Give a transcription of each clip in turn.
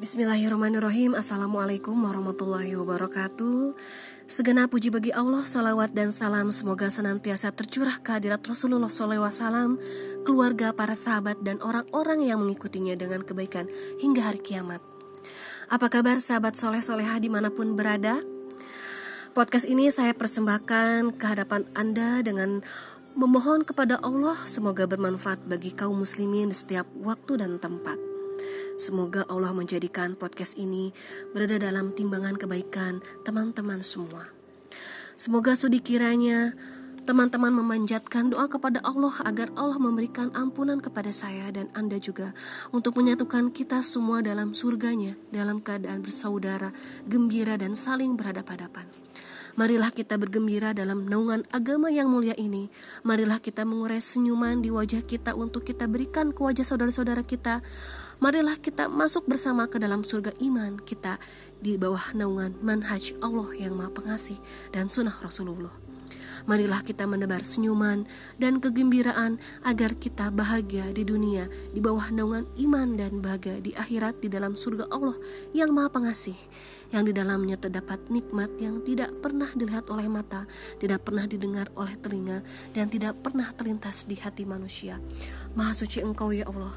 Bismillahirrahmanirrahim Assalamualaikum warahmatullahi wabarakatuh Segenap puji bagi Allah Salawat dan salam Semoga senantiasa tercurah kehadirat Rasulullah SAW Keluarga, para sahabat dan orang-orang yang mengikutinya dengan kebaikan Hingga hari kiamat Apa kabar sahabat soleh-soleha di mana pun berada? Podcast ini saya persembahkan ke hadapan Anda dengan memohon kepada Allah semoga bermanfaat bagi kaum muslimin di setiap waktu dan tempat. Semoga Allah menjadikan podcast ini berada dalam timbangan kebaikan teman-teman semua. Semoga sudi kiranya teman-teman memanjatkan doa kepada Allah agar Allah memberikan ampunan kepada saya dan Anda juga untuk menyatukan kita semua dalam surganya dalam keadaan bersaudara, gembira dan saling berhadapan-hadapan. Marilah kita bergembira dalam naungan agama yang mulia ini. Marilah kita mengurai senyuman di wajah kita untuk kita berikan ke wajah saudara-saudara kita. Marilah kita masuk bersama ke dalam surga iman kita di bawah naungan manhaj Allah yang Maha Pengasih dan sunnah Rasulullah. Marilah kita menebar senyuman dan kegembiraan agar kita bahagia di dunia di bawah naungan iman dan bahagia di akhirat di dalam surga Allah yang Maha Pengasih yang di dalamnya terdapat nikmat yang tidak pernah dilihat oleh mata, tidak pernah didengar oleh telinga, dan tidak pernah terlintas di hati manusia. Maha suci Engkau ya Allah,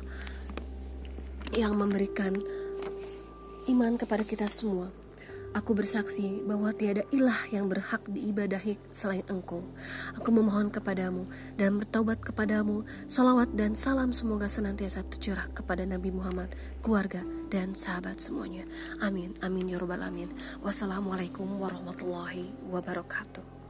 yang memberikan iman kepada kita semua. Aku bersaksi bahwa tiada ilah yang berhak diibadahi selain engkau. Aku memohon kepadamu dan bertaubat kepadamu. Salawat dan salam semoga senantiasa tercurah kepada Nabi Muhammad, keluarga, dan sahabat semuanya. Amin. Amin ya robbal amin. Wassalamualaikum warahmatullahi wabarakatuh.